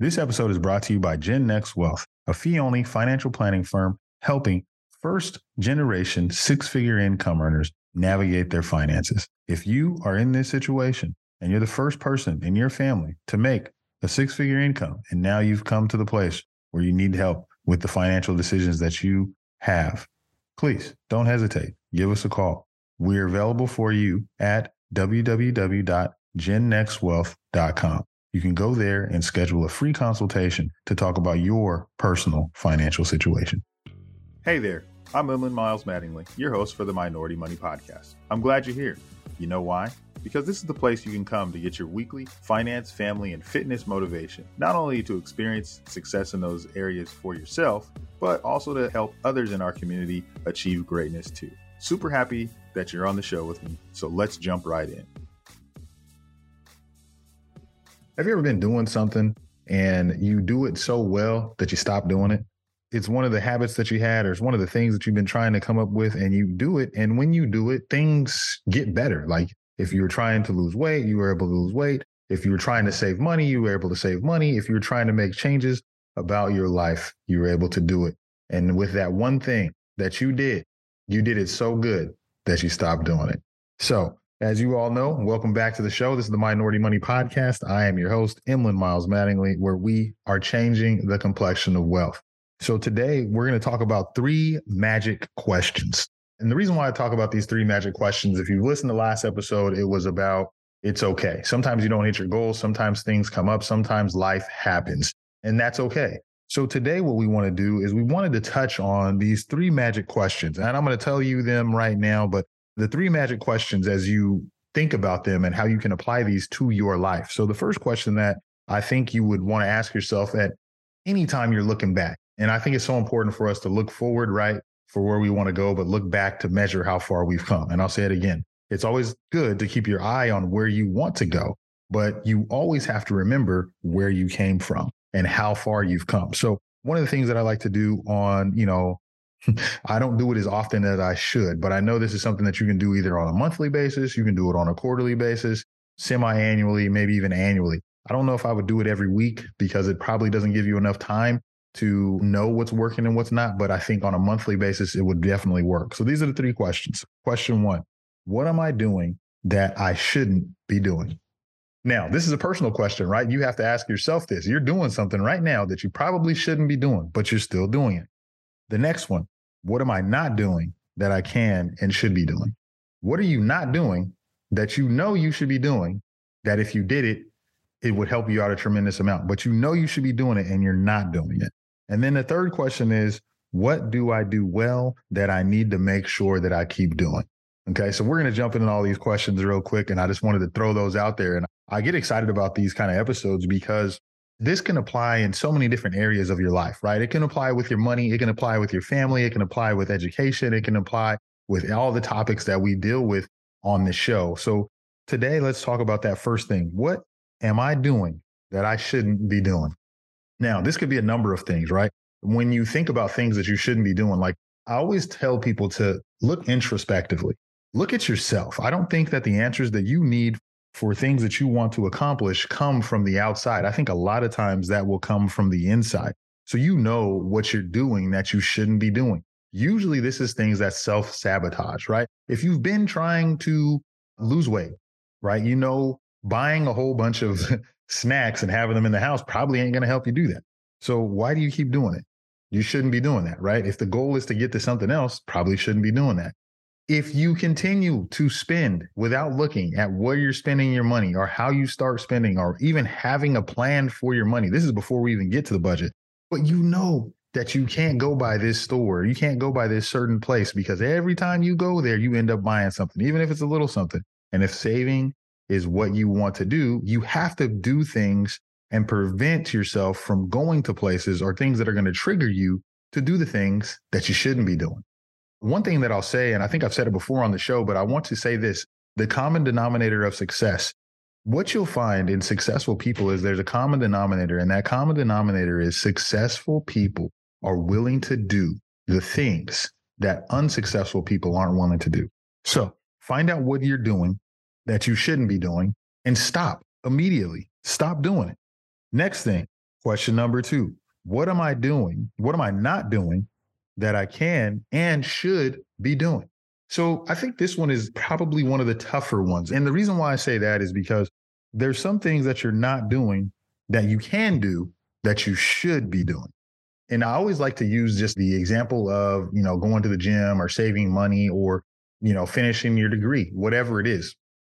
This episode is brought to you by Gen Next Wealth, a fee only financial planning firm helping first generation six figure income earners navigate their finances. If you are in this situation and you're the first person in your family to make a six figure income, and now you've come to the place where you need help with the financial decisions that you have, please don't hesitate. Give us a call. We're available for you at www.gennextwealth.com. You can go there and schedule a free consultation to talk about your personal financial situation. Hey there, I'm Emlyn Miles Mattingly, your host for the Minority Money Podcast. I'm glad you're here. You know why? Because this is the place you can come to get your weekly finance, family, and fitness motivation, not only to experience success in those areas for yourself, but also to help others in our community achieve greatness too. Super happy that you're on the show with me, so let's jump right in. Have you ever been doing something and you do it so well that you stop doing it? It's one of the habits that you had, or it's one of the things that you've been trying to come up with, and you do it. And when you do it, things get better. Like if you were trying to lose weight, you were able to lose weight. If you were trying to save money, you were able to save money. If you were trying to make changes about your life, you were able to do it. And with that one thing that you did, you did it so good that you stopped doing it. So as you all know, welcome back to the show. This is the Minority Money Podcast. I am your host, Emlyn Miles Mattingly, where we are changing the complexion of wealth. So today we're going to talk about three magic questions. And the reason why I talk about these three magic questions, if you've listened to last episode, it was about it's okay. Sometimes you don't hit your goals. Sometimes things come up. Sometimes life happens, and that's okay. So today, what we want to do is we wanted to touch on these three magic questions. And I'm going to tell you them right now, but the three magic questions as you think about them and how you can apply these to your life. So, the first question that I think you would want to ask yourself at any time you're looking back, and I think it's so important for us to look forward, right, for where we want to go, but look back to measure how far we've come. And I'll say it again it's always good to keep your eye on where you want to go, but you always have to remember where you came from and how far you've come. So, one of the things that I like to do on, you know, I don't do it as often as I should, but I know this is something that you can do either on a monthly basis, you can do it on a quarterly basis, semi annually, maybe even annually. I don't know if I would do it every week because it probably doesn't give you enough time to know what's working and what's not. But I think on a monthly basis, it would definitely work. So these are the three questions. Question one What am I doing that I shouldn't be doing? Now, this is a personal question, right? You have to ask yourself this. You're doing something right now that you probably shouldn't be doing, but you're still doing it. The next one what am I not doing that I can and should be doing? What are you not doing that you know you should be doing that if you did it, it would help you out a tremendous amount, but you know you should be doing it and you're not doing it? And then the third question is, what do I do well that I need to make sure that I keep doing? Okay, so we're going to jump into all these questions real quick. And I just wanted to throw those out there. And I get excited about these kind of episodes because this can apply in so many different areas of your life, right? It can apply with your money, it can apply with your family, it can apply with education, it can apply with all the topics that we deal with on the show. So today, let's talk about that first thing. What am I doing that I shouldn't be doing? Now, this could be a number of things, right? When you think about things that you shouldn't be doing, like I always tell people to look introspectively, look at yourself. I don't think that the answers that you need for things that you want to accomplish come from the outside. I think a lot of times that will come from the inside. So you know what you're doing that you shouldn't be doing. Usually this is things that self sabotage, right? If you've been trying to lose weight, right? You know, buying a whole bunch of snacks and having them in the house probably ain't going to help you do that. So why do you keep doing it? You shouldn't be doing that, right? If the goal is to get to something else, probably shouldn't be doing that if you continue to spend without looking at where you're spending your money or how you start spending or even having a plan for your money, this is before we even get to the budget, but you know that you can't go by this store, you can't go by this certain place because every time you go there, you end up buying something, even if it's a little something. And if saving is what you want to do, you have to do things and prevent yourself from going to places or things that are going to trigger you to do the things that you shouldn't be doing. One thing that I'll say, and I think I've said it before on the show, but I want to say this the common denominator of success. What you'll find in successful people is there's a common denominator, and that common denominator is successful people are willing to do the things that unsuccessful people aren't willing to do. So find out what you're doing that you shouldn't be doing and stop immediately. Stop doing it. Next thing, Question number two What am I doing? What am I not doing that I can and should be doing? So I think this one is probably one of the tougher ones. And the reason why I say that is because there's some things that you're not doing that you can do that you should be doing. And I always like to use just the example of, you know, going to the gym or saving money or, you know, finishing your degree, whatever it is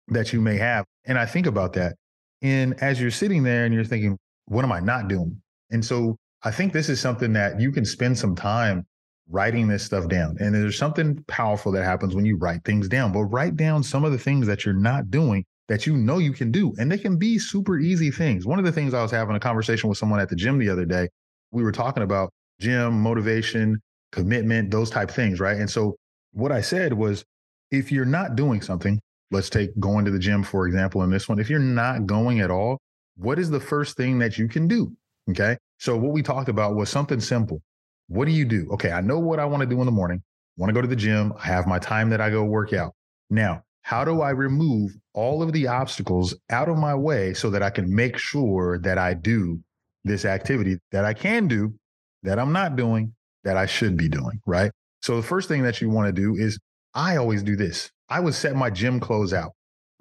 that you may have. And I think about that. And as you're sitting there and you're thinking, what am I not doing? And so I think this is something that you can spend some time writing this stuff down. And there's something powerful that happens when you write things down, but write down some of the things that you're not doing that you know you can do. And they can be super easy things. One of the things I was having a conversation with someone at the gym the other day, we were talking about gym, motivation, commitment, those type things, right? And so what I said was if you're not doing something, let's take going to the gym, for example, in this one, if you're not going at all, what is the first thing that you can do? Okay. So what we talked about was something simple. What do you do? Okay, I know what I want to do in the morning. I want to go to the gym. I have my time that I go work out. Now, how do I remove all of the obstacles out of my way so that I can make sure that I do this activity that I can do, that I'm not doing, that I should be doing, right? So the first thing that you want to do is I always do this. I would set my gym clothes out.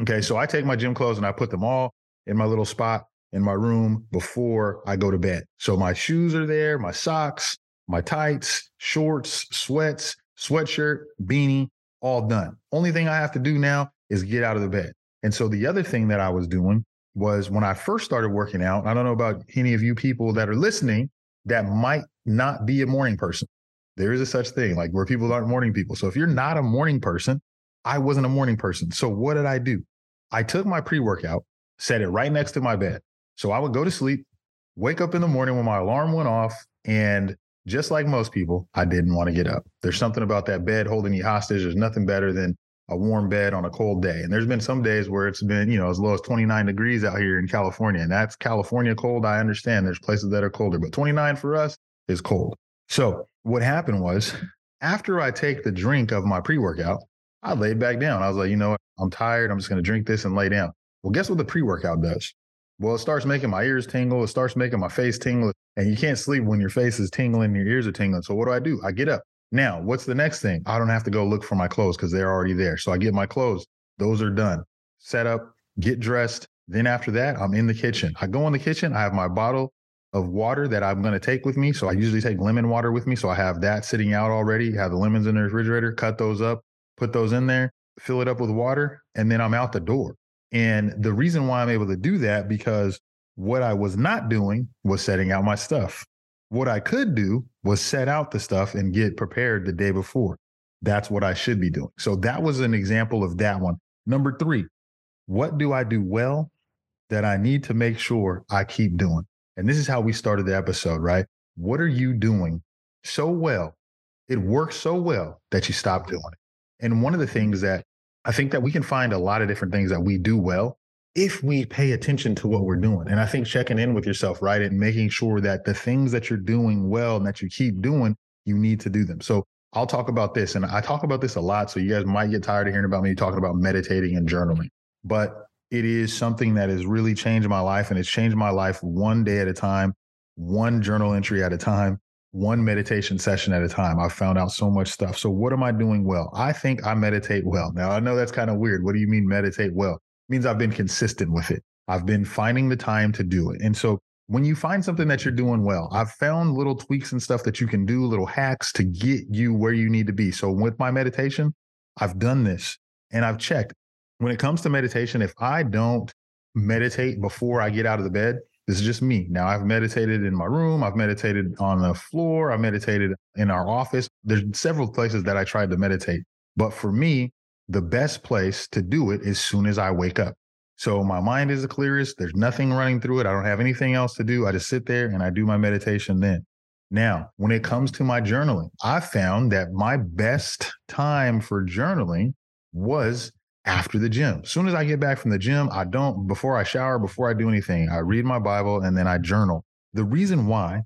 Okay, so I take my gym clothes and I put them all in my little spot in my room before I go to bed. So my shoes are there, my socks, my tights, shorts, sweats, sweatshirt, beanie, all done. Only thing I have to do now is get out of the bed. And so the other thing that I was doing was when I first started working out, I don't know about any of you people that are listening that might not be a morning person. There is a such thing like where people aren't morning people. So if you're not a morning person, I wasn't a morning person. So what did I do? I took my pre workout, set it right next to my bed. So I would go to sleep, wake up in the morning when my alarm went off, and just like most people, I didn't want to get up. There's something about that bed holding you hostage. There's nothing better than a warm bed on a cold day. And there's been some days where it's been, you know, as low as 29 degrees out here in California. And that's California cold. I understand there's places that are colder, but 29 for us is cold. So what happened was after I take the drink of my pre workout, I laid back down. I was like, you know what? I'm tired. I'm just going to drink this and lay down. Well, guess what the pre workout does? Well, it starts making my ears tingle. It starts making my face tingle. And you can't sleep when your face is tingling your ears are tingling. So what do I do? I get up. Now, what's the next thing? I don't have to go look for my clothes because they're already there. So I get my clothes. Those are done. Set up, get dressed. Then after that, I'm in the kitchen. I go in the kitchen. I have my bottle of water that I'm going to take with me. So I usually take lemon water with me. So I have that sitting out already. Have the lemons in the refrigerator, cut those up, put those in there, fill it up with water, and then I'm out the door. And the reason why I'm able to do that because what I was not doing was setting out my stuff. What I could do was set out the stuff and get prepared the day before. That's what I should be doing. So that was an example of that one. Number three, what do I do well that I need to make sure I keep doing? And this is how we started the episode, right? What are you doing so well? It works so well that you stop doing it. And one of the things that I think that we can find a lot of different things that we do well if we pay attention to what we're doing. And I think checking in with yourself, right? And making sure that the things that you're doing well and that you keep doing, you need to do them. So I'll talk about this. And I talk about this a lot. So you guys might get tired of hearing about me talking about meditating and journaling. But it is something that has really changed my life. And it's changed my life one day at a time, one journal entry at a time, one meditation session at a time. I've found out so much stuff. So what am I doing well? I think I meditate well. Now I know that's kind of weird. What do you mean meditate well? Means I've been consistent with it. I've been finding the time to do it. And so when you find something that you're doing well, I've found little tweaks and stuff that you can do, little hacks to get you where you need to be. So with my meditation, I've done this and I've checked. When it comes to meditation, if I don't meditate before I get out of the bed, this is just me. Now I've meditated in my room, I've meditated on the floor, I meditated in our office. There's several places that I tried to meditate. But for me, the best place to do it as soon as I wake up. So my mind is the clearest. There's nothing running through it. I don't have anything else to do. I just sit there and I do my meditation then. Now, when it comes to my journaling, I found that my best time for journaling was after the gym. As soon as I get back from the gym, I don't, before I shower, before I do anything, I read my Bible and then I journal. The reason why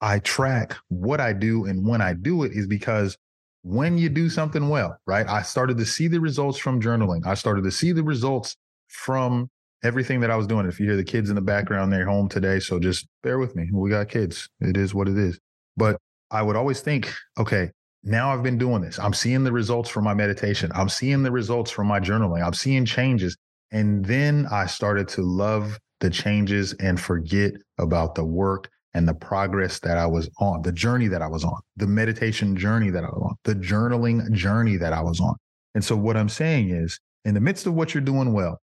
I track what I do and when I do it is because when you do something well, right? I started to see the results from journaling. I started to see the results from everything that I was doing. If you hear the kids in the background, they're home today. So just bear with me. We got kids. It is what it is. But I would always think, okay, now I've been doing this. I'm seeing the results from my meditation. I'm seeing the results from my journaling. I'm seeing changes. And then I started to love the changes and forget about the work and the progress that I was on, the journey that I was on, the meditation journey that I was on, the journaling journey that I was on. And so, what I'm saying is, in the midst of what you're doing well,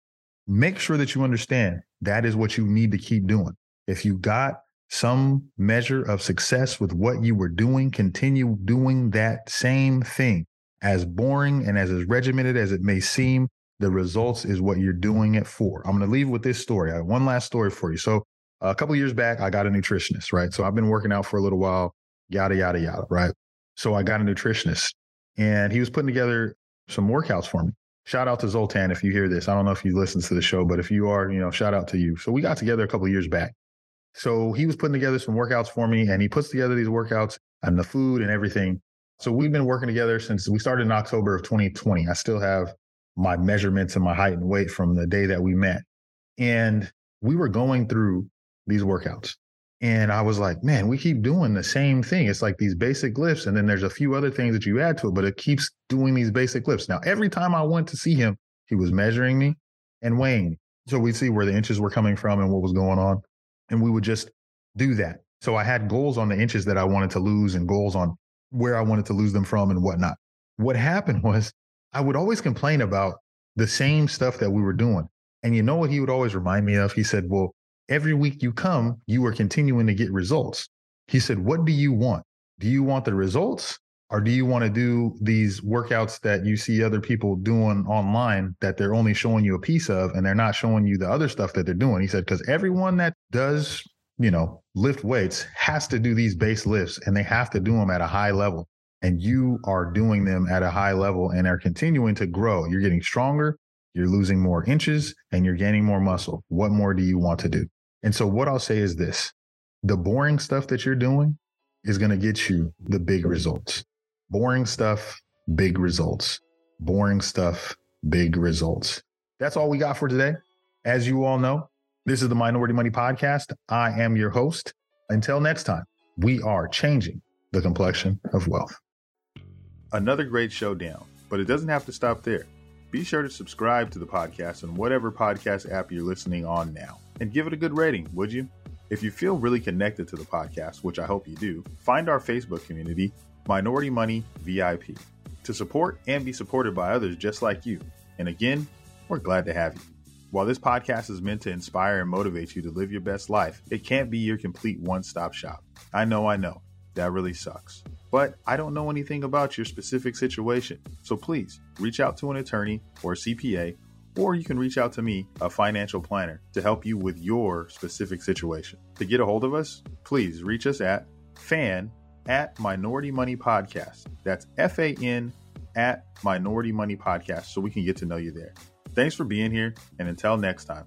make sure that you understand that is what you need to keep doing. If you got some measure of success with what you were doing, continue doing that same thing. As boring and as, as regimented as it may seem, the results is what you're doing it for. I'm going to leave with this story. I have one last story for you. So, a couple years back, I got a nutritionist, right? So, I've been working out for a little while, yada, yada, yada, right? So, I got a nutritionist and he was putting together some workouts for me. Shout out to Zoltan if you hear this. I don't know if you listen to the show, but if you are, you know, shout out to you. So, we got together a couple years back. So, he was putting together some workouts for me and he puts together these workouts and the food and everything. So, we've been working together since we started in October of 2020. I still have my measurements and my height and weight from the day that we met. And we were going through these workouts. And I was like, man, we keep doing the same thing. It's like these basic lifts. And then there's a few other things that you add to it, but it keeps doing these basic lifts. Now, every time I went to see him, he was measuring me and weighing. So we'd see where the inches were coming from and what was going on. And we would just do that. So I had goals on the inches that I wanted to lose and goals on where I wanted to lose them from and whatnot. What happened was I would always complain about the same stuff that we were doing. And you know what he would always remind me of? He said, Well, every week you come, you are continuing to get results. He said, What do you want? Do you want the results? Or do you want to do these workouts that you see other people doing online that they're only showing you a piece of and they're not showing you the other stuff that they're doing? He said, because everyone that does, you know, lift weights has to do these base lifts and they have to do them at a high level and you are doing them at a high level and are continuing to grow. You're getting stronger, you're losing more inches, and you're gaining more muscle. What more do you want to do? And so, what I'll say is this the boring stuff that you're doing is going to get you the big results. Boring stuff, big results. Boring stuff, big results. That's all we got for today. As you all know, this is the Minority Money Podcast. I am your host. Until next time, we are changing the complexion of wealth. Another great showdown, but it doesn't have to stop there. Be sure to subscribe to the podcast on whatever podcast app you're listening on now and give it a good rating, would you? If you feel really connected to the podcast, which I hope you do, find our Facebook community, Minority Money VIP, to support and be supported by others just like you. And again, we're glad to have you. While this podcast is meant to inspire and motivate you to live your best life, it can't be your complete one stop shop. I know, I know. That really sucks but I don't know anything about your specific situation. So please reach out to an attorney or CPA, or you can reach out to me, a financial planner, to help you with your specific situation. To get a hold of us, please reach us at fan at Minority Money Podcast. That's F A N at Minority Money Podcast so we can get to know you there. Thanks for being here, and until next time.